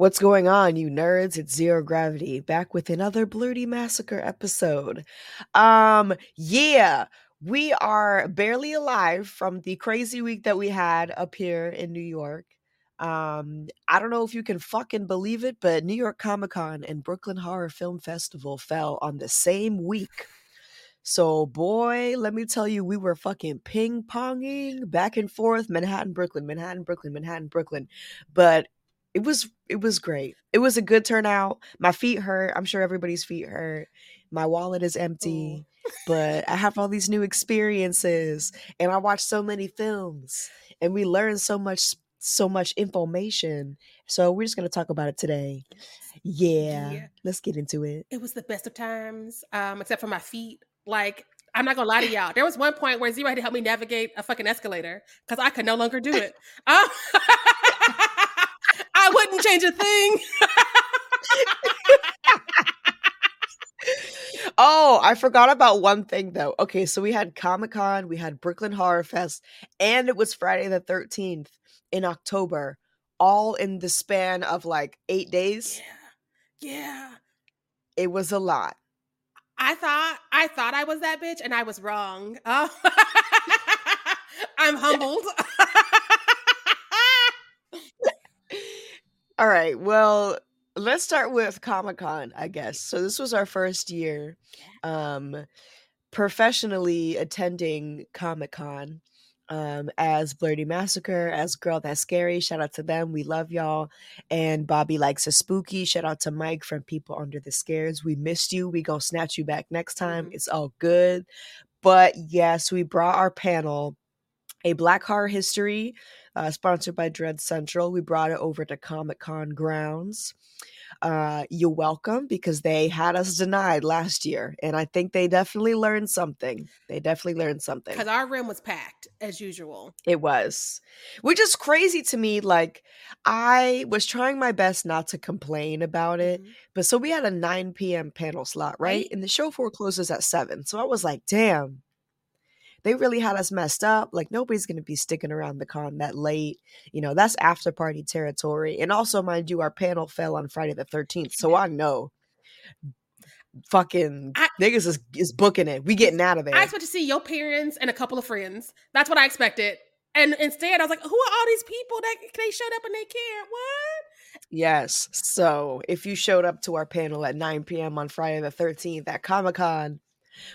What's going on, you nerds? It's Xero Gravity back with another Blerdy Massacre episode. Um, yeah, we are barely alive from the crazy week that we had up here in New York. Um, I don't know if you can fucking believe it, but New York Comic Con and Brooklyn Horror Film Festival fell on the same week. So, boy, let me tell you, we were fucking ping ponging back and forth, Manhattan, Brooklyn, Manhattan, Brooklyn, Manhattan, Brooklyn. But it was it was great. It was a good turnout. My feet hurt. I'm sure everybody's feet hurt. My wallet is empty, but I have all these new experiences and I watched so many films and we learned so much so much information. So we're just going to talk about it today. Yeah, Yeah. Let's get into it. It was the best of times, um, except for my feet. Like, I'm not gonna lie to y'all. There was one point where Xero had to help me navigate a fucking escalator because I could no longer do it. Um, I wouldn't change a thing. Oh, I forgot about one thing though. Okay, so we had Comic Con, we had Brooklyn Horror Fest, and it was Friday the 13th in October, all in the span of like eight days. Yeah, yeah. It was a lot. I thought I thought I was that bitch, and I was wrong. Oh. I'm humbled. All right, well, let's start with Comic Con, I guess. So this was our first year um professionally attending Comic Con um as Blerdy Massacre, as Girl That's Scary. Shout out to them. We love y'all. And Bobby likes a spooky. Shout out to Mike from People Under the Scares. We missed you. We gonna snatch you back next time. Mhm. It's all good. But yes, we brought our panel, a Black Horror History, uh, sponsored by Dread Central. We brought it over to Comic Con grounds. Uh, you're welcome because they had us denied last year, and I think they definitely learned something. They definitely learned something. Because our room was packed as usual. It was, which is crazy to me. Like, I was trying my best not to complain about it, Mhm. but so we had a 9 p.m. panel slot, right? And the show floor closes at 7. So I was like, damn, they really had us messed up. Like, nobody's going to be sticking around the con that late. You know, that's after party territory. And also, mind you, our panel fell on Friday the 13th. So I know fucking I- niggas is, is booking it. We getting out of there. I expect to see your parents and a couple of friends. That's what I expected. And instead, I was like, who are all these people that they showed up and they cared? What? Yes. So if you showed up to our panel at 9 p.m. on Friday the 13th at Comic Con,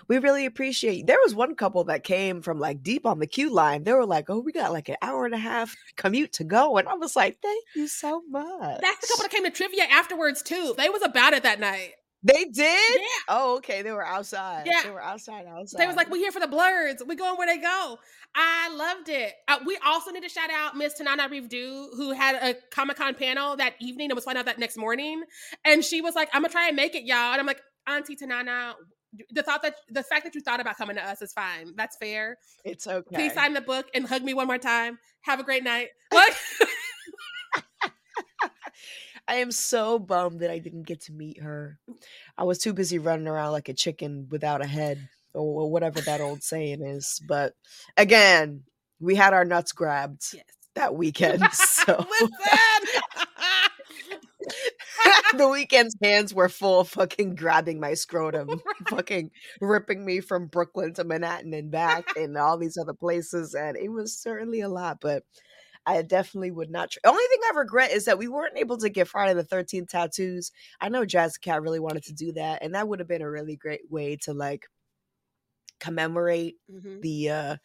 we really appreciate There was one couple that came from like deep on the queue line. They were like, oh, we got like an hour and a half commute to go. And I was like, thank you so much. That's the couple that came to trivia afterwards too. They was about it that night. They did? Yeah. Oh, okay. They were outside. Yeah. They were outside, outside. They was like, we here for the blurs. We going where they go. I loved it. Uh, we also need to shout out Miss Tananarive Due, who had a Comic Con panel that evening and was finding out that next morning. And she was like, I'm gonna try and make it, y'all. And I'm like, Auntie Tanana, the thought that the fact that you thought about coming to us is fine. That's fair. It's okay. Please sign the book and hug me one more time. Have a great night. Like, I am so bummed that I didn't get to meet her. I was too busy running around like a chicken without a head or whatever that old saying is. But again, we had our nuts grabbed Yes. that weekend. So Listen. the weekend's hands were full fucking grabbing my scrotum, fucking ripping me from Brooklyn to Manhattan and back and all these other places. And it was certainly a lot, but I definitely would not. Tr- Only thing I regret is that we weren't able to get Friday the 13th tattoos. I know Jazz Cat really wanted to do that, and that would have been a really great way to like commemorate Mhm. the uh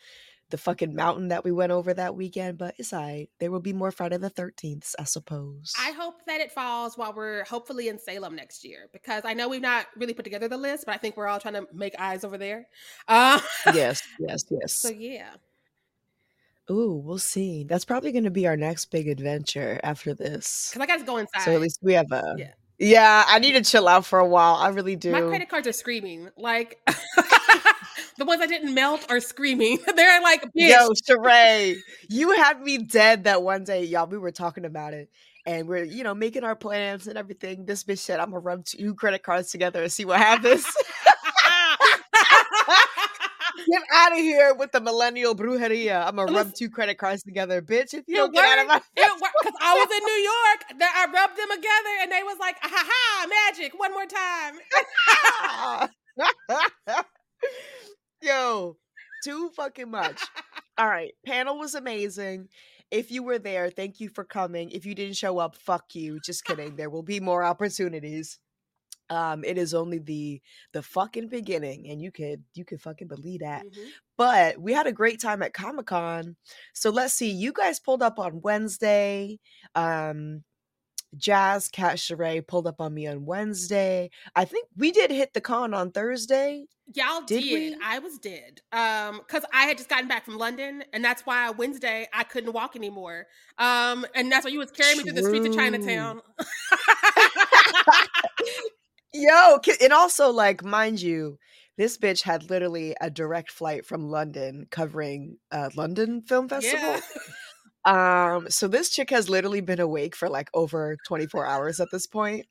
the fucking mountain that we went over that weekend, but it's all right. There will be more Friday the 13th, I suppose. I hope that it falls while we're hopefully in Salem next year because I know we've not really put together the list, but I think we're all trying to make eyes over there. Uh, yes, yes, yes. so yeah. Ooh, we'll see. That's probably going to be our next big adventure after this. Because I got to go inside. So at least we have a. Yeah. Yeah. I need to chill out for a while. I really do. My credit cards are screaming. Like the ones that didn't melt are screaming. They're like, bitch. Yo, Sharai, you had me dead that one day, y'all. We were talking about it. And we're, you know, making our plans and everything. This bitch said, I'm gonna rub two credit cards together and see what happens. get out of here with the millennial brujeria. I'm gonna rub two credit cards together, bitch. If you It don't get out of my worked. Worked because I was in New York. That I rubbed them together, and they was like, "Ha ha, magic! One more time." Yo, too fucking much. All right, panel was amazing. If you were there, thank you for coming. If you didn't show up, fuck you. Just kidding. There will be more opportunities. Um, it is only the the fucking beginning, and you could you could fucking believe that. Mhm. But we had a great time at Comic Con. So let's see. You guys pulled up on Wednesday. Um, Jazz Cat Sharai pulled up on me on Wednesday. I think we did hit the con on Thursday. Y'all Did did. I was dead. Um, because I had just gotten back from London, and that's why Wednesday I couldn't walk anymore. Um, and that's why you was carrying me through the streets of Chinatown. Yo, and also like, mind you, this bitch had literally a direct flight from London covering uh London Film Festival. yeah. Um, so this chick has literally been awake for like over 24 hours at this point.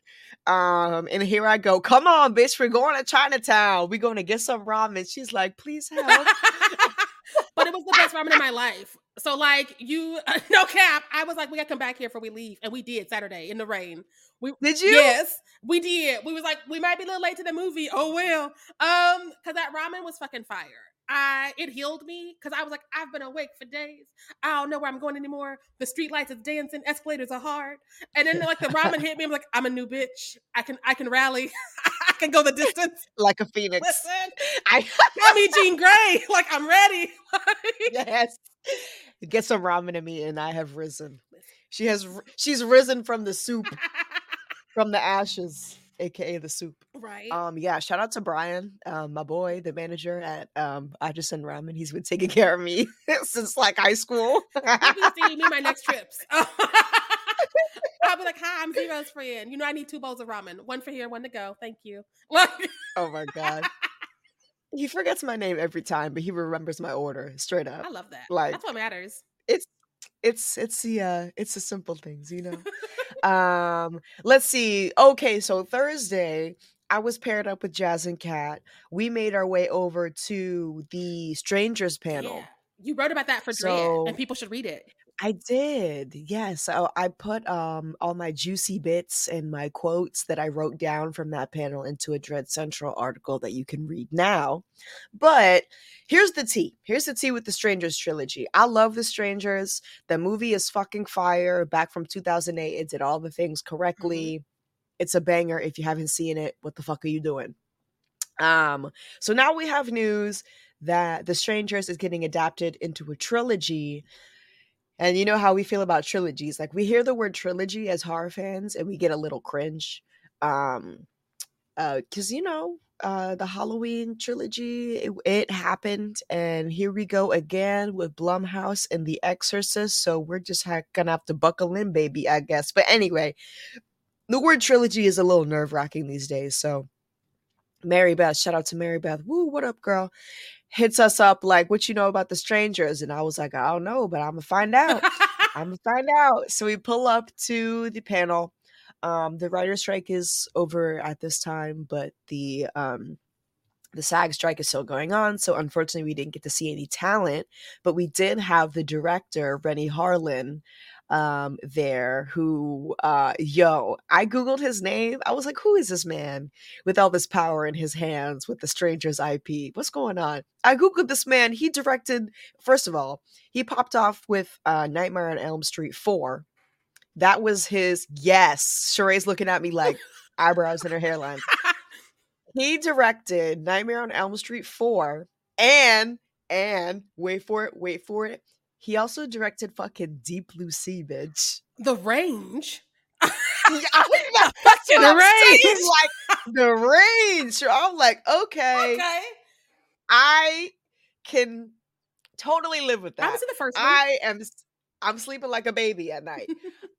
Um, and here I go, come on, bitch, we're going to Chinatown. We're going to get some ramen. She's like, please help. but it was the best ramen in my life. So like you, no cap. I was like, we gotta come back here before we leave, and we did Saturday in the rain. We Did you? Yes, we did. We was like, we might be a little late to the movie. Oh well, um, because that ramen was fucking fire. I it healed me because I was like, I've been awake for days. I don't know where I'm going anymore. The street lights is dancing, escalators are hard, and then like the ramen hit me. I'm like, I'm a new bitch. I can I can rally. I can go the distance. Like a phoenix. Listen, I I'm. Jean Grey. Like I'm ready. yes. Get some ramen in me, and I have risen. She has. She's risen from the soup, from the ashes, aka the soup. right. Um, yeah. Shout out to Brian, um, my boy, the manager at um, I just send ramen. He's been taking care of me since like high school. Be seeing me my next trips. I'll be like, "Hi, I'm Xero's friend. You know, I need two bowls of ramen. One for here, one to go. Thank you." Oh my god. He forgets my name every time, but he remembers my order straight up. I love that. Like- That's what matters. it's it's it's the uh it's the simple things you know um let's see okay so thursday i was paired up with jazz and cat we made our way over to the strangers panel Yeah. You wrote about that for Dread, and people should read it. I did yes so i put um all my juicy bits and my quotes that i wrote down from that panel into a dread central article that you can read now but here's the tea here's the tea with the strangers trilogy i love the strangers the movie is fucking fire back from 2008 it did all the things correctly it's a banger if you haven't seen it what the fuck are you doing? Um so now we have news that the strangers is getting adapted into a trilogy and you know how we feel about trilogies like we hear the word trilogy as horror fans and we get a little cringe um uh because you know uh the halloween trilogy it, it happened and here we go again with blumhouse and the exorcist so we're just ha- gonna have to buckle in baby i guess. But anyway the word trilogy is a little nerve-wracking these days so mary beth shout out to mary beth. Woo what up girl hits us up like what you know about the strangers? And i was like i don't know but i'm gonna find out. I'm gonna find out. So we pull up to the panel. Um, the writer's strike is over at this time, but the um, the SAG strike is still going on. So unfortunately, we didn't get to see any talent, but we did have the director Renny Harlin um there who uh yo i googled his name. I was like who is this man with all this power in his hands with the stranger's ip what's going on? I googled this man. He directed first of all he popped off with uh nightmare on elm street 4 that was his yes Sharai's looking at me like eyebrows in her hairline. He directed nightmare on elm street 4 and and wait for it wait for it he also directed fucking Deep Blue Sea, bitch. The range. Yeah, I- that's The I'm saying, range. Like the range. I'm like, okay, Okay. I can totally live with that. I that. was in the first one. I am I'm sleeping like a baby at night.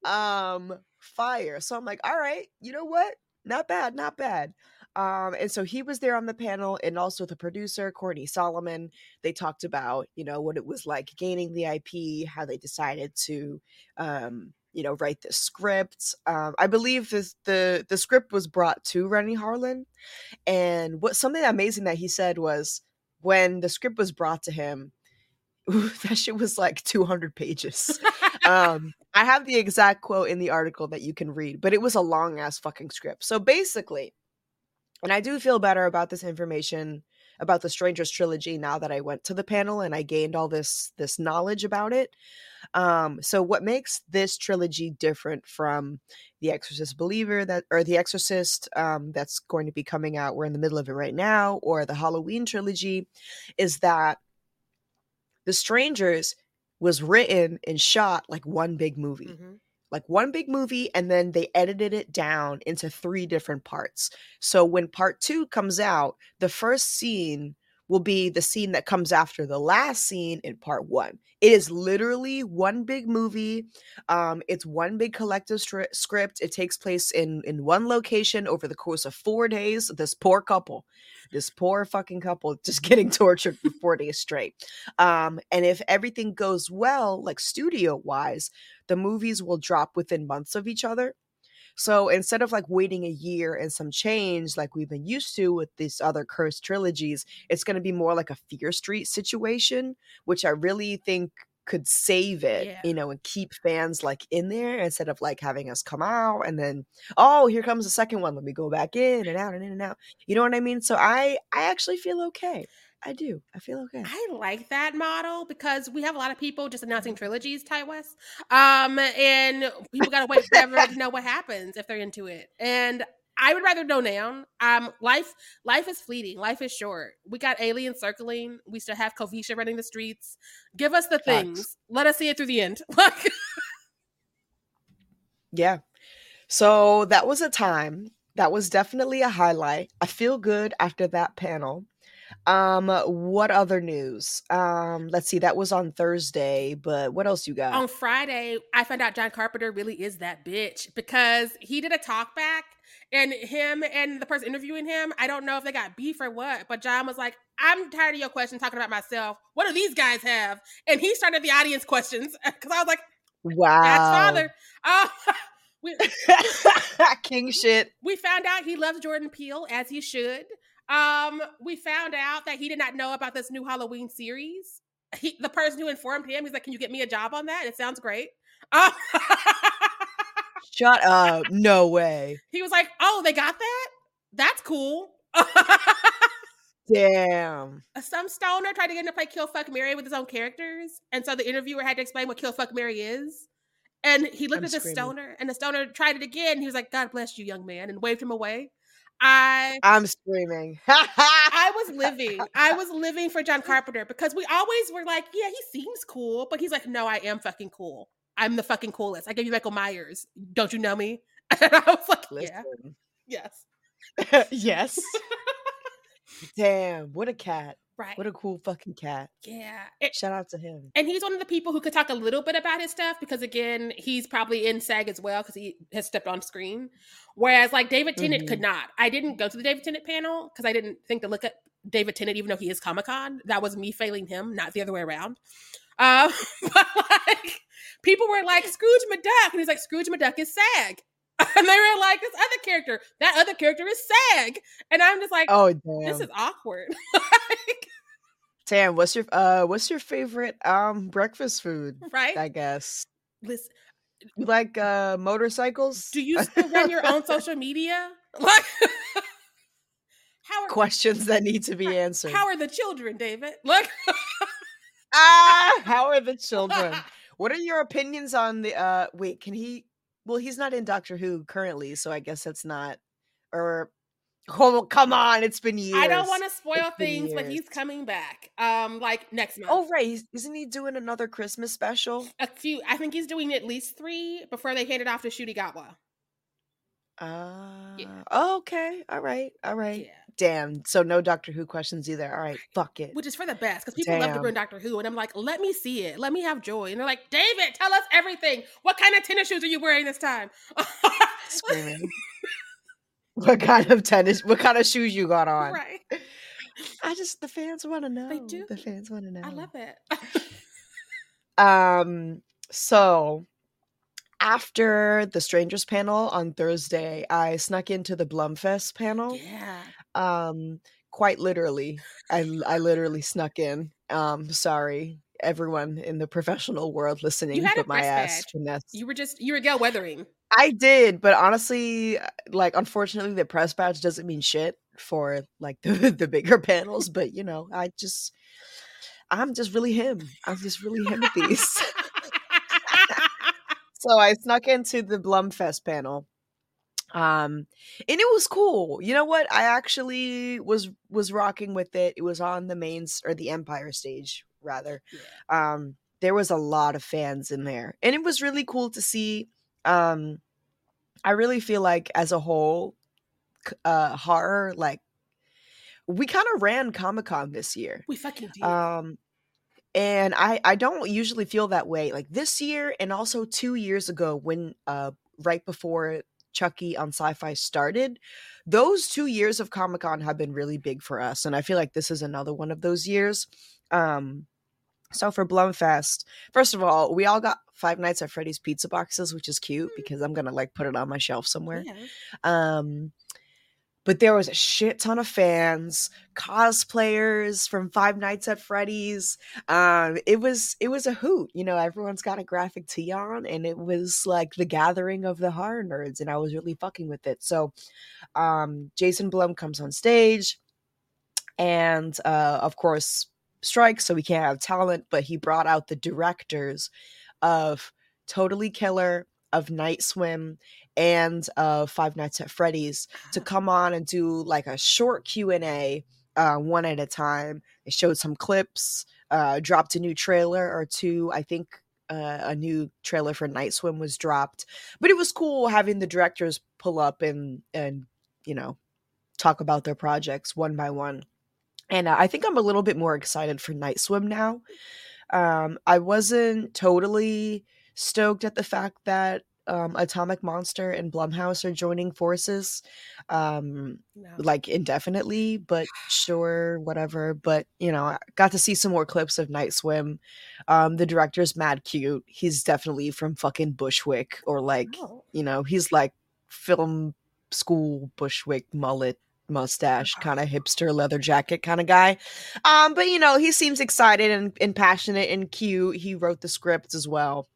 um fire. So I'm like, all right, you know what? Not bad, not bad. Um, and so he was there on the panel, and also the producer, Courtney Solomon. They talked about, you know, what it was like gaining the IP, how they decided to, um, you know, write the script. Um, I believe this, the the script was brought to Renny Harlin, and what something amazing that he said was when the script was brought to him, that shit was like 200 pages um i have the exact quote in the article that you can read but it was a long ass fucking script so basically and i do feel better about this information about the strangers trilogy now that i went to the panel and i gained all this this knowledge about it um so what makes this trilogy different from the exorcist believer that or the exorcist um that's going to be coming out we're in the middle of it right now or the halloween trilogy is that the strangers was written and shot like one big movie Mhm. Like one big movie and then they edited it down into three different parts. So when part 2 comes out, the first scene will be the scene that comes after the last scene in part 1. It is literally one big movie. Um it's one big collective stri- script. It takes place in in one location over the course of 4 days. This poor couple, this poor fucking couple just getting tortured for 4 days straight. Um and if everything goes well like studio wise, the movies will drop within months of each other. So instead of like waiting a year and some change like we've been used to with these other cursed trilogies, it's going to be more like a Fear Street situation, which I really think could save it, Yeah. you know, and keep fans like in there instead of like having us come out and then oh, here comes the second one, let me go back in and out and in and out. You know what I mean? So I I actually feel okay. I do. I feel okay. I like that model because we have a lot of people just announcing trilogies, Ti West. Um, and people gotta wait forever to know what happens if they're into it. And I would rather know now. Um, life life is fleeting. Life is short. We got aliens circling. We still have Kovisha running the streets. Give us the things. Let us see it through the end. Like Yeah. So that was a time. That was definitely a highlight. I feel good after that panel. Um what other news? Um let's see that was on Thursday, but what else you got? on Friday, I found out John Carpenter really is that bitch because he did a talk back and him and the person interviewing him, I don't know if they got beef or what, but John was like, I'm tired of your question talking about myself. What do these guys have? And he started the audience questions because I was like, wow. that's father. Uh, we, King shit. we found out he loves Jordan Peele as he should. Um, we found out that he did not know about this new Halloween series. He, the person who informed him, he's like, "Can you get me a job on that?" It sounds great. Uh, Shut up. No way. he was like, "Oh, they got that? That's cool." Damn. Some stoner tried to get him to play Kill Fuck Mary with his own characters, and so the interviewer had to explain what Kill Fuck Mary is. And he looked I'm at the screaming. stoner, and the stoner tried it again. He was like, "God bless you, young man," and waved him away. I I'm screaming. I was living. I was living for John Carpenter because we always were like, yeah, he seems cool, but he's like, no, I am fucking cool. I'm the fucking coolest. I gave you Michael Myers. Don't you know me? And I was like, yeah, yes, yes. Damn, what a cat. Right, What a cool fucking cat. yeah. It- Shout out to him. and he's one of the people who could talk a little bit about his stuff because again, he's probably in SAG as well because he has stepped on screen. Whereas like David Tennant could not. I didn't go to the David Tennant panel because I didn't think to look at David Tennant, even though he is Comic Con. That was me failing him, not the other way around. Uh, but like people were like Scrooge McDuck, and he's like Scrooge McDuck is SAG. and they were like, "This other character, that other character is Sag," and I'm just like, Oh damn. "This is awkward." Tam, what's your uh what's your favorite um breakfast food? right? I guess. Listen, You like uh motorcycles? do you still run your own social media? Like, how are questions that need to be answered? how are the children, David? Look. ah, how are the children? What are your opinions on the uh wait, can he well he's not in Doctor Who currently, so I guess that's not or oh come on, it's been years. I don't want to spoil things, but he's coming back. Um, like next month. Oh right, isn't he doing another Christmas special? a few. I think he's doing at least three before they hand it off to Ncuti Gatwa. Uh Yeah. okay. All right. All right. Yeah. Damn. So no Doctor Who questions either. All right. Fuck it. Which is for the best because people love to Damn. ruin Doctor Who, and I'm like, let me see it, let me have joy, and they're like, David, tell us everything. What kind of tennis shoes are you wearing this time? Screaming. what kind of tennis what kind of shoes you got on? right? I just the fans want to know. They do. The fans want to know. I love it. Um, so after the strangers panel on Thursday, I snuck into the Blumfest panel. yeah. Um, quite literally, I I literally snuck in. Um, sorry, everyone in the professional world listening, but my ass finesse. You were just you were Gail weathering. I did, but honestly, uh, like unfortunately, the press badge doesn't mean shit for like the the bigger panels. But you know, I just. I'm just really him. I'm just really him with these. so I snuck into the Blumfest panel. Um and it was cool. You know what? I actually was was rocking with it. It was on the main or the Empire stage rather. Um there was a lot of fans in there. And it was really cool to see um I really feel like as a whole uh horror like we kind of ran Comic-Con this year. we fucking did. Um, and I I don't usually feel that way. Like this year, and also two years ago, when uh right before Chucky on Syfy started, those two years of Comic Con have been really big for us, and I feel like this is another one of those years. Um, so for Blumfest, first of all, we all got Five Nights at Freddy's pizza boxes, which is cute because I'm gonna like put it on my shelf somewhere. Yeah. Um, but there was a shit ton of fans, cosplayers from Five Nights at Freddy's. Um, it was it was a hoot. You know, everyone's got a graphic tee on, and it was like the gathering of the horror nerds, and I was really fucking with it. So, um, Jason Blum comes on stage, and uh, of course strikes, so we can't have talent. But he brought out the directors of Totally Killer, of Night Swim, and of Five Nights at Freddy's to come on and do like a short q&a uh, one at a time they showed some clips uh, dropped a new trailer or two i think uh, a new trailer for night swim was dropped but it was cool having the directors pull up and and you know talk about their projects one by one and uh, i think i'm a little bit more excited for night swim now um, i wasn't totally stoked at the fact that um, Atomic Monster and Blumhouse are joining forces, um, No. like indefinitely. But sure, whatever. But you know, I got to see some more clips of Night Swim. Um, the director's mad cute. He's definitely from fucking Bushwick, or like Oh. you know, he's like film school Bushwick mullet mustache kind of hipster leather jacket kind of guy. Um but you know he seems excited and, and passionate and cute. He wrote the script as well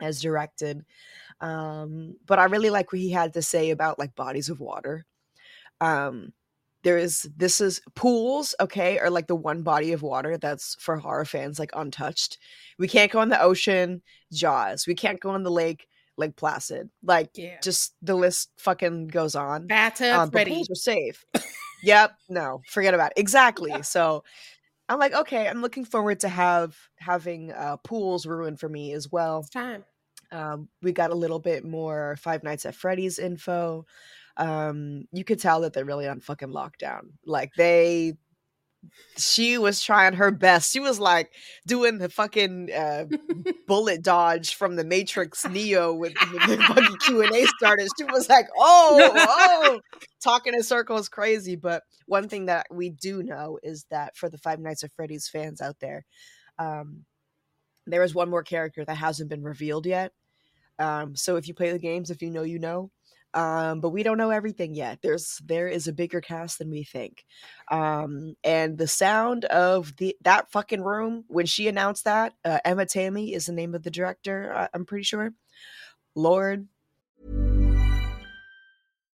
as directed. Um but i really like what he had to say about like bodies of water. Um there is this is pools okay are like the one body of water that's for horror fans like untouched. We can't go in the ocean jaws. We can't go in the lake like placid like Yeah. just the list fucking goes on Bathtubs um, ready. pools are safe. yep. No, forget about it. Exactly. So I'm like, okay, I'm looking forward to have having uh, pools ruined for me as well. It's time. Um, we got a little bit more Five Nights at Freddy's info. Um, you could tell that they're really on fucking lockdown. Like they, she was trying her best. She was like doing the fucking uh, bullet dodge from the Matrix Neo with, with the fucking Q and A started. She was like, "Oh, oh," talking in circles, crazy. But one thing that we do know is that for the Five Nights at Freddy's fans out there, um, there is one more character that hasn't been revealed yet. Um, so if you play the games, if you know, you know. Um, but we don't know everything yet. There's there is a bigger cast than we think. Um, and the sound of the that fucking room when she announced that uh, Emma Tammi is the name of the director. I, I'm pretty sure. Lord,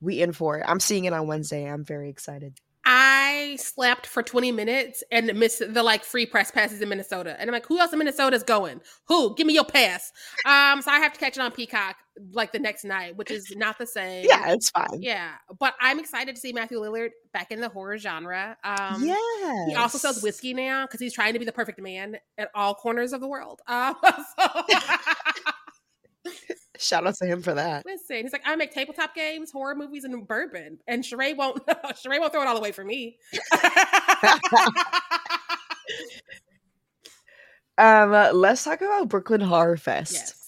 We in for it. I'm seeing it on Wednesday. I'm very excited. I slept for 20 minutes and missed the like free press passes in Minnesota. And I'm like, who else in Minnesota is going? Who? Give me your pass. Um, so I have to catch it on Peacock like the next night, which is not the same. Yeah, it's fine. Yeah. But I'm excited to see Matthew Lillard back in the horror genre. Um yeah. he also sells whiskey now because he's trying to be the perfect man at all corners of the world. Um, so Shout out to him for that. listen, he's like, I make tabletop games, horror movies, and bourbon. And Sharai won't Sharai won't throw it all away for me. Um, uh, let's talk about Brooklyn Horror Fest. yes.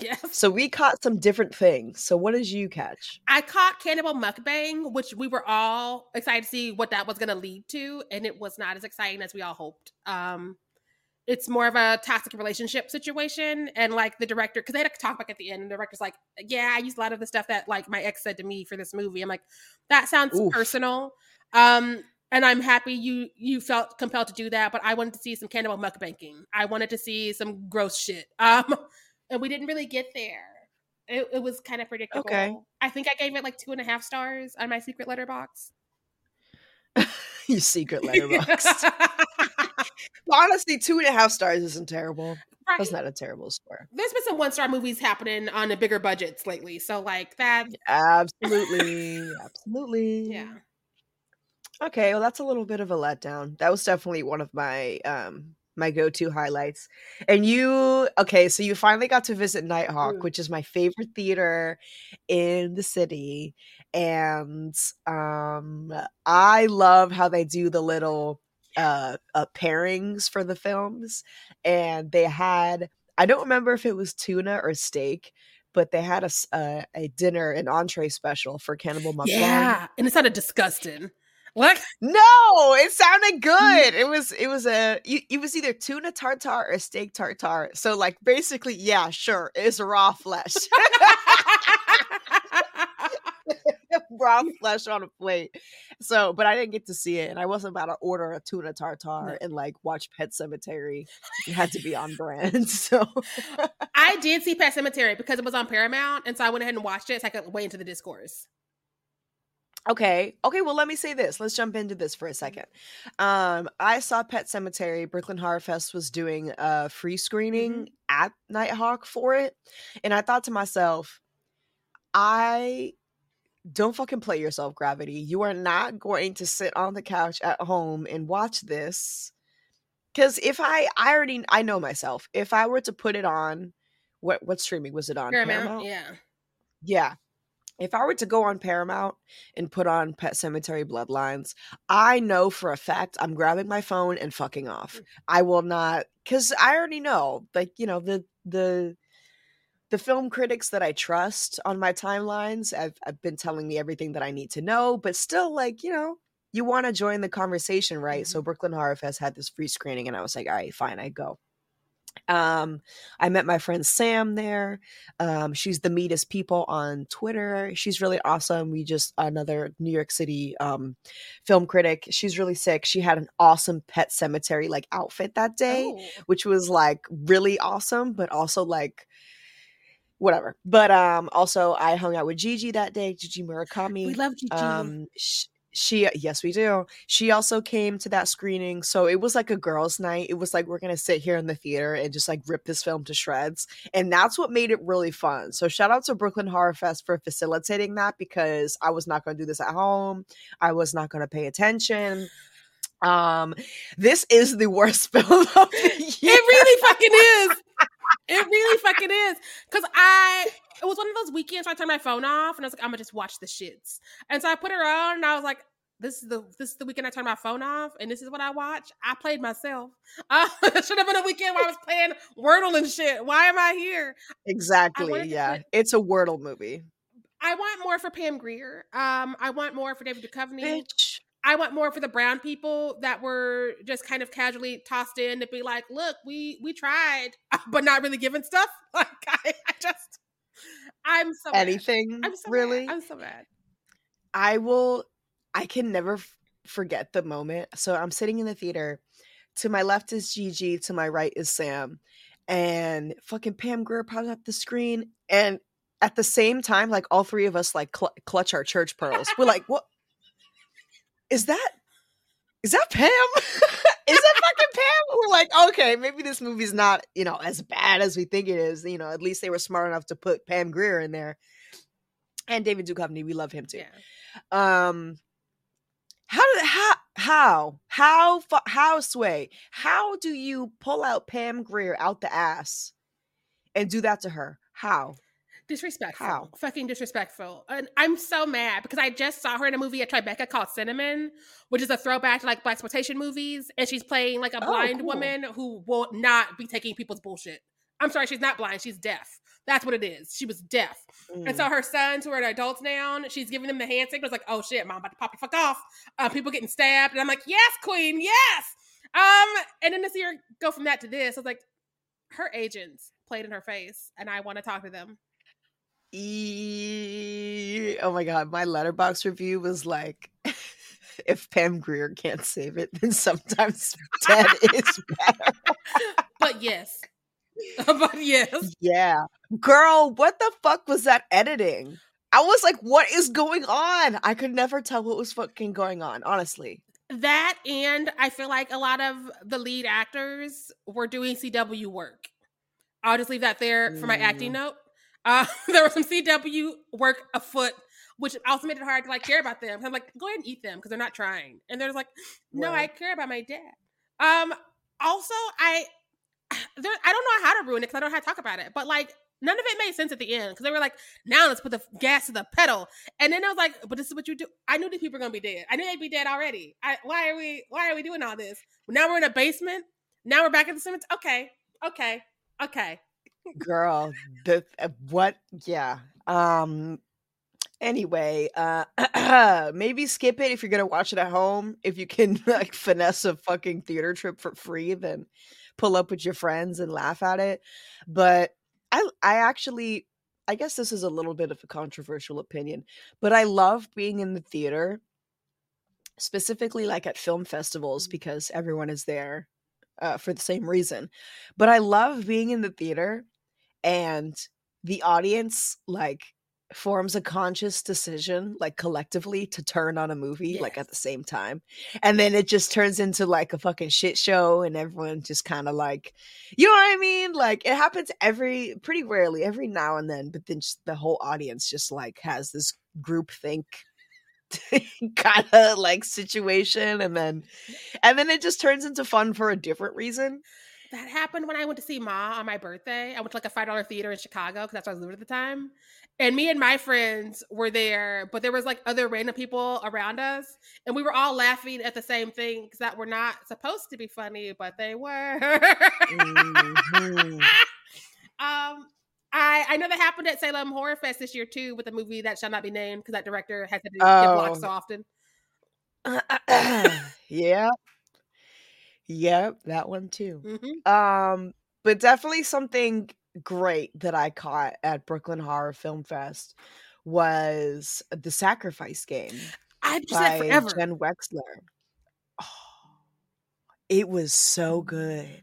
Yes. So we caught some different things. So what did you catch? I caught Cannibal Mukbang, which we were all excited to see what that was going to lead to, and it was not as exciting as we all hoped. Um, it's more of a toxic relationship situation, and like the director, because they had a talk back at the end, and the director's like, "Yeah, I used a lot of the stuff that like my ex said to me for this movie." I'm like, "That sounds Oof. personal," um, and I'm happy you you felt compelled to do that. But I wanted to see some Cannibal Mukbanging. I wanted to see some gross shit, um, and we didn't really get there. It, it was kind of predictable. Okay. I think I gave it like two and a half stars on my secret Letterboxd. Your secret Letterboxd. Honestly, two and a half stars isn't terrible. That's not a terrible score. There's been some one star movies happening on the bigger budgets lately, so like that. Absolutely. Absolutely. Yeah. Okay, well that's a little bit of a letdown. That was definitely one of my um my go-to highlights. And you okay, so you finally got to visit Nitehawk, Mm. which is my favorite theater in the city. And um I love how they do the little uh, uh pairings for the films and they had I don't remember if it was tuna or steak, but they had a uh, a dinner an entree special for Cannibal Mukbang. Yeah, and it sounded disgusting. What? No, it sounded good. It was it was a you- it was either tuna tartare or steak tartare. So like basically, yeah, sure, it's raw flesh, raw flesh on a plate. So, but I didn't get to see it, and I wasn't about to order a tuna tartare and like watch Pet Sematary. It had to be on brand. So, I did see Pet Sematary because it was on Paramount, and so I went ahead and watched it so I could weigh into the discourse. Okay. Okay. Well, let me say this. Let's jump into this for a second. Um, I saw Pet Sematary. Brooklyn Horror Fest was doing a free screening at Nitehawk for it, and I thought to myself, I don't fucking play yourself, Gravity. You are not going to sit on the couch at home and watch this. Because if I, I already, I know myself. If I were to put it on what what streaming was it on? Paramount, yeah. Yeah. If I were to go on Paramount and put on Pet Sematary Bloodlines, I know for a fact I'm grabbing my phone and fucking off. Mm. I will not cuz I already know like, you know, the the the film critics that I trust on my timelines have, have been telling me everything that I need to know, but still like, you know, you want to join the conversation, right? So Brooklyn Horror Fest had this free screening and I was like, all right, fine, I go. Um, I met my friend Sam there. Um, she's the meetest people on Twitter. She's really awesome. We just another New York City um film critic. She's really sick. She had an awesome pet sematary like outfit that day, Oh. which was like really awesome, but also like whatever. But um also I hung out with Gigi that day, Gigi Murakami. We love Gigi. Um, sh- she, yes, we do. She also came to that screening. So it was like a girls' night. It was like, we're going to sit here in the theater and just like rip this film to shreds. And that's what made it really fun. So shout out to Brooklyn Horror Fest for facilitating that because I was not going to do this at home. I was not going to pay attention. Um, this is the worst film of the year. It really fucking is. It really fucking is. Cause I it was one of those weekends where I turned my phone off and I was like, I'm gonna just watch the shits. And so I put it on and I was like, this is the this is the weekend I turned my phone off and this is what I watch. I played myself. Uh, it should have been a weekend where I was playing Wordle and shit. Why am I here? Exactly. to Yeah. put- It's a Wordle movie. I want more for Pam Grier. Um, I want more for David Duchovny. Bitch. I want more for the brown people that were just kind of casually tossed in to be like, look, we we tried, but not really giving stuff. Like I, I just I'm so. Anything I'm so really? Mad. I'm so mad. I will I can never f- forget the moment. So I'm sitting in the theater. To my left is Gigi, to my right is Sam. And fucking Pam Grier pops up the screen and at the same time like all three of us like cl- clutch our church pearls. We're like, "What is that? Is that Pam? is that fucking Pam?" We're like, "Okay, maybe this movie's not, you know, as bad as we think it is. You know, at least they were smart enough to put Pam Grier in there." And David Duchovny, we love him too. Yeah. Um, how did how how how how sway? How do you pull out Pam Grier out the ass and do that to her? How? Disrespectful. How? Fucking disrespectful. And I'm so mad because I just saw her in a movie at Tribeca called Cinnamon, which is a throwback to like blaxploitation movies, and she's playing like a Oh, blind cool. woman who will not be taking people's bullshit. I'm sorry, she's not blind, she's deaf. That's what it is. She was deaf. And so Mm. her sons, who are adults now, she's giving them the hand signals, like, "Oh shit, mom, about to pop the fuck off." Uh, people getting stabbed, and I'm like, "Yes, queen, yes." Um, and then to see her go from that to this, I was like, her agents played in her face, and I want to talk to them. E- oh my god, my Letterboxd review was like if Pam Grier can't save it, then sometimes dead is better. But yes, but yes, Yeah. Girl, what the fuck was that editing? I was like, what is going on? I could never tell what was fucking going on, honestly. that and I feel like a lot of the lead actors were doing CW work. I'll just leave that there for my acting mm. note. Uh, there was some CW work afoot, which also made it hard to like care about them. I'm like, go ahead and eat them because they're not trying. And they're like, no, I care about my dad. Um, also, I there, I don't know how to ruin it because I don't know how to talk about it. But like, none of it made sense at the end because they were like, now let's put the gas to the pedal. And then I was like, but this is what you do. I knew these people were gonna be dead. I knew they'd be dead already. I, why are we why are we doing all this? Now we're in a basement. Now we're back at the cemetery. Okay, okay, okay. Girl, the uh, what? Yeah. Um anyway, uh maybe skip it if you're going to watch it at home. If you can like finesse a fucking theater trip for free, then pull up with your friends and laugh at it. But I I actually I guess this is a little bit of a controversial opinion, but I love being in the theater specifically like at film festivals because everyone is there uh, for the same reason. But I love being in the theater and the audience like forms a conscious decision like collectively to turn on a movie like at the same time. And then it just turns into like a fucking shit show and everyone just kind of like you know what i mean? Like it happens every pretty rarely every now and then but then the whole audience just like has this group think kind of like situation and then and then it just turns into fun for a different reason That happened when I went to see Ma on my birthday. I went to like a five dollar theater in Chicago because that's where I was living at the time. And me and my friends were there, but there was like other random people around us, and we were all laughing at the same things that were not supposed to be funny, but they were. mm-hmm. I I know that happened at Salem Horror Fest this year too, with a movie that shall not be named because that director has to oh. get blocked so often. yeah, Yep, that one too. Mm-hmm. Um, but definitely something great that I caught at Brooklyn Horror Film Fest was the Sacrifice Game. I've said forever. Jenn Wexler. Oh, it was so good.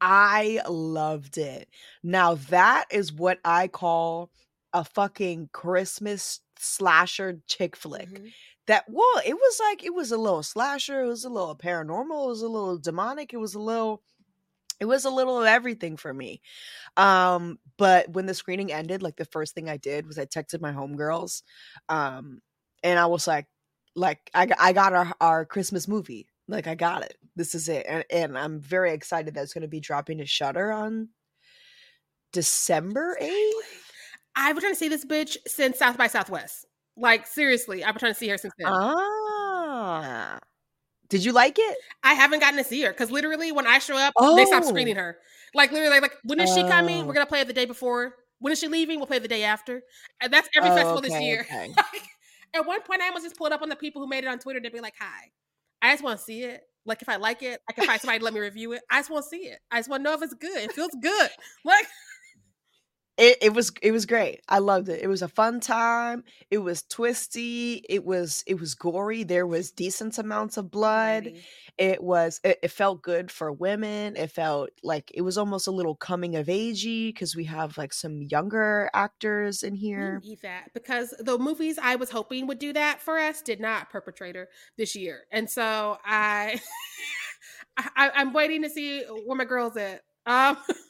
I loved it. Now that is what I call a fucking Christmas slasher chick flick. Mm-hmm that well it was like it was a little slasher it was a little paranormal it was a little demonic it was a little it was a little of everything for me um but when the screening ended like the first thing i did was i texted my homegirls um and i was like like i, I got our, our christmas movie like i got it this is it and, and i'm very excited that it's going to be dropping to Shudder on december 8th i've been trying to see this bitch since south by southwest like seriously, I've been trying to see her since then. Ah. Did you like it? I haven't gotten to see her because literally when I show up, oh. they stop screening her. Like literally, like when is she coming? We're oh. gonna play it the day before. When is she leaving? We'll play the day after. And that's every oh, festival okay, this year. Okay. At one point, I almost just pulled up on the people who made it on Twitter to be like, "Hi, I just want to see it. Like, if I like it, I can find somebody to let me review it. I just want to see it. I just want to know if it's good. It feels good. Like." It, it was it was great. I loved it. It was a fun time. It was twisty. It was it was gory. There was decent amounts of blood. It was it, it felt good for women. It felt like it was almost a little coming of agey because we have like some younger actors in here. Eat that because the movies I was hoping would do that for us did not. Perpetrator this year, and so I, I I'm waiting to see where my girls at. Um.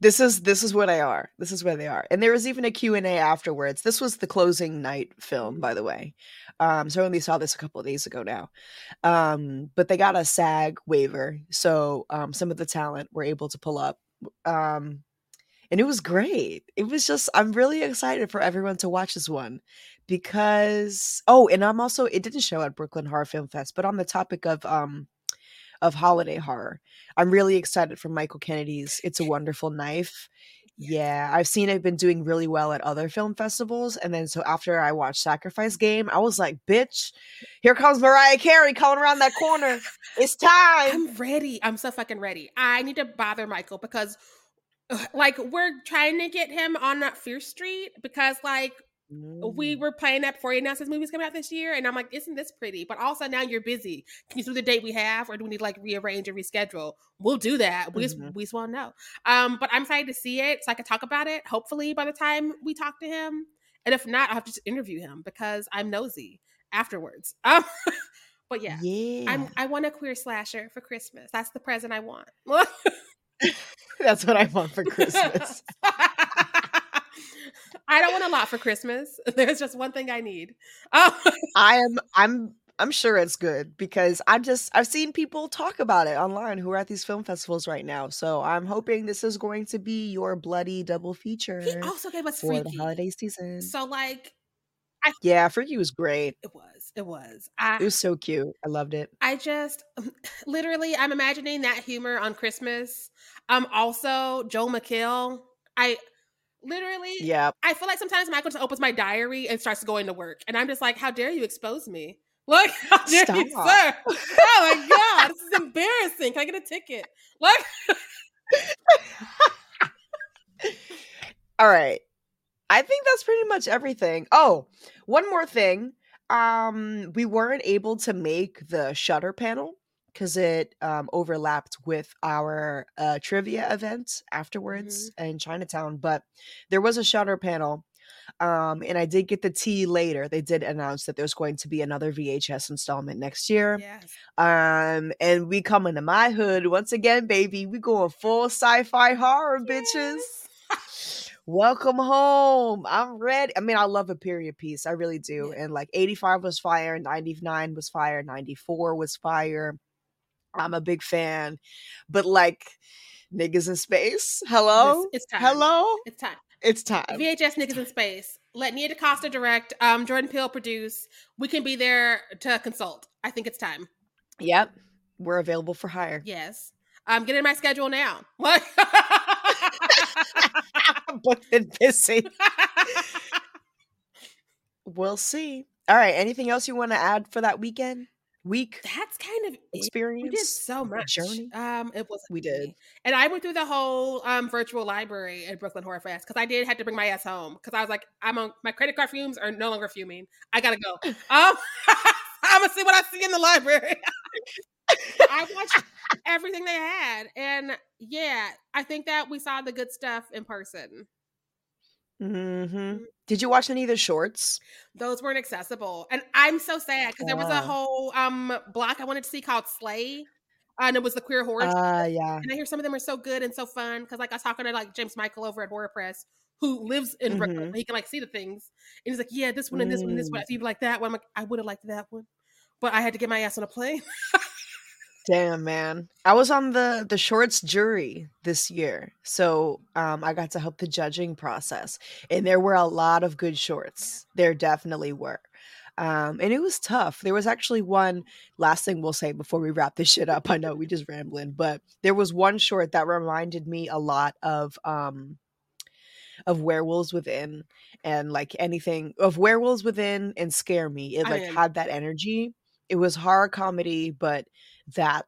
this is this is where they are. This is where they are. And there was even a q&a afterwards. This was the closing night film by the way. Um so i only saw this a couple of days ago now. Um but they got a sag waiver so um some of the talent were able to pull up. Um and it was great. It was just i'm really excited for everyone to watch this one because oh and i'm also it didn't show at brooklyn horror film fest but on the topic of um of holiday horror. I'm really excited for Michael Kennedy's It's a Wonderful Knife. Yeah, I've seen it been doing really well at other film festivals. And then so after I watched Sacrifice Game, I was like, bitch, here comes Mariah Carey coming around that corner. It's time. I'm ready. I'm so fucking ready. I need to bother Michael because like we're trying to get him on that Fear Street because like we mm. were playing that before he announced his movie's coming out this year, and I'm like, isn't this pretty? But also now you're busy. Can you do the date we have, or do we need to like rearrange or reschedule? We'll do that. We mm-hmm. just we just want to know. Um, but I'm excited to see it so I can talk about it. Hopefully by the time we talk to him, and if not, I'll have to just interview him because I'm nosy afterwards. Um, but yeah, yeah, I'm I want a queer slasher for Christmas. That's the present I want. That's what I want for Christmas. I don't want a lot for Christmas. There's just one thing I need. Oh. I am I'm I'm sure it's good because I'm just I've seen people talk about it online who are at these film festivals right now. So I'm hoping this is going to be your bloody double feature. He also gave us for Freaky. the holiday season. So like I, yeah, Freaky was great. It was. It was. I, it was so cute. I loved it. I just literally I'm imagining that humor on Christmas. Um also Joel McHale. I Literally, yeah. I feel like sometimes Michael just opens my diary and starts going to work, and I'm just like, "How dare you expose me? Look, how dare Stop. you, sir? Oh my god, this is embarrassing. Can I get a ticket? Like, all right. I think that's pretty much everything. Oh, one more thing. Um, we weren't able to make the Shudder panel because it um, overlapped with our uh, trivia event afterwards mm-hmm. in Chinatown. But there was a Shudder panel, um, and I did get the tea later. They did announce that there's going to be another VHS installment next year. Yes. Um, and we come into my hood once again, baby. We going full sci-fi horror, yes. bitches. Welcome home. I'm ready. I mean, I love a period piece. I really do. Yeah. And like 85 was fire, 99 was fire, 94 was fire I'm a big fan. But like niggas in space, hello, This- it's time. hello, It's time. it's time. VHS Niggas in Space. Let Nia DaCosta direct. Um, Jordan Peele produce. We can be there to consult. I think it's time. Yep, we're available for hire. Yes. Um, get in my schedule now. What? but then busy. We'll see. All right. Anything else you want to add for that weekend? Week That's kind of experience? We did so much. journey? Um, it was We did. and I went through the whole um virtual library at Brooklyn Horror Fest because I did have to bring my ass home because I was like, I'm on my credit card fumes are no longer fuming. I gotta go. Um, I'm gonna see what I see in the library. I watched everything they had, and yeah, I think that we saw the good stuff in person. Hmm Did you watch any of the shorts? Those weren't accessible, and I'm so sad because there was a whole um block I wanted to see called Slay, and it was the queer horror. show. Ah, yeah. and I hear some of them are so good and so fun because like I was talking to like James Michael over at Horror Press who lives in Brooklyn. Mhm. He can like see the things, and he's like, "Yeah, this one and this one and this one." Mm. If you like that one, I'm like, I would have liked that one, but I had to get my ass on a plane. Damn, man. I was on the the shorts jury this year. So, um I got to help the judging process. And there were a lot of good shorts. There definitely were. Um and it was tough. There was actually one last thing we'll say before we wrap this shit up. I know we just rambling, but there was one short that reminded me a lot of um of werewolves within and like anything of werewolves within and scare me it like had that energy it was horror comedy but that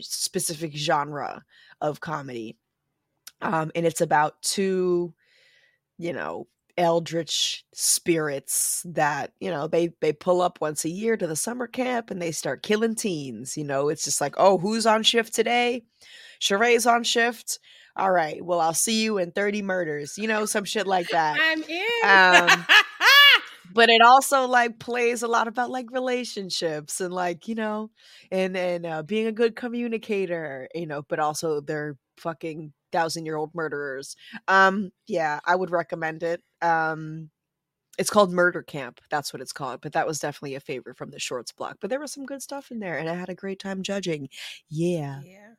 specific genre of comedy. Um and it's about two you know eldritch spirits that you know they they pull up once a year to the summer camp and they start killing teens you know? It's just like oh who's on shift today? Sheree's on shift? All right well i'll see you in 30 murders you know some shit like that. I'm in. Um, but it also like plays a lot about like relationships and like you know and and uh, being a good communicator you know but also they're fucking thousand year old murderers. Um yeah i would recommend it. Um it's called murder camp that's what it's called but that was definitely a favorite from the shorts block but there was some good stuff in there and i had a great time judging. Yeah. Yeah,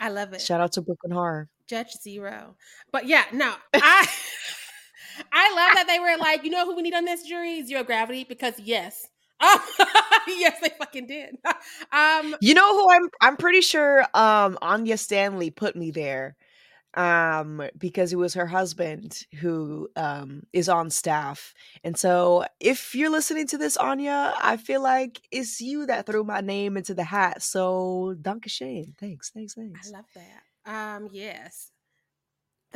I love it. shout out to brooklyn horror. Judge Xero. But yeah, no, I I love that they were like, you know who we need on this jury? Xero Gravity, because yes. yes, they fucking did. Um You know who I'm I'm pretty sure um Anya Stanley put me there um because it was her husband who um is on staff. And so if you're listening to this Anya, I feel like it's you that threw my name into the hat. So Danke Shane. Thanks. Thanks. Thanks. I love that. Um, yes.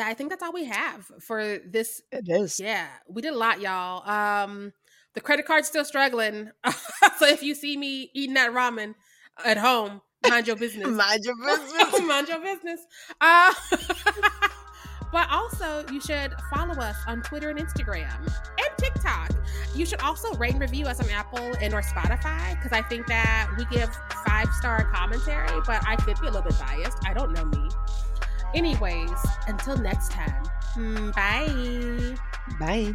That I think that's all we have for this. it is. Yeah, we did a lot, y'all. Um, the credit card's still struggling. so if you see me eating that ramen at home, mind your business. Mind your business. mind your business. Uh, but also, you should follow us on Twitter and Instagram and TikTok. You should also rate and review us on Apple and or Spotify because I think that we give five star commentary, but I could be a little bit biased. I don't know me. Anyways, until next time, mm, bye. Bye.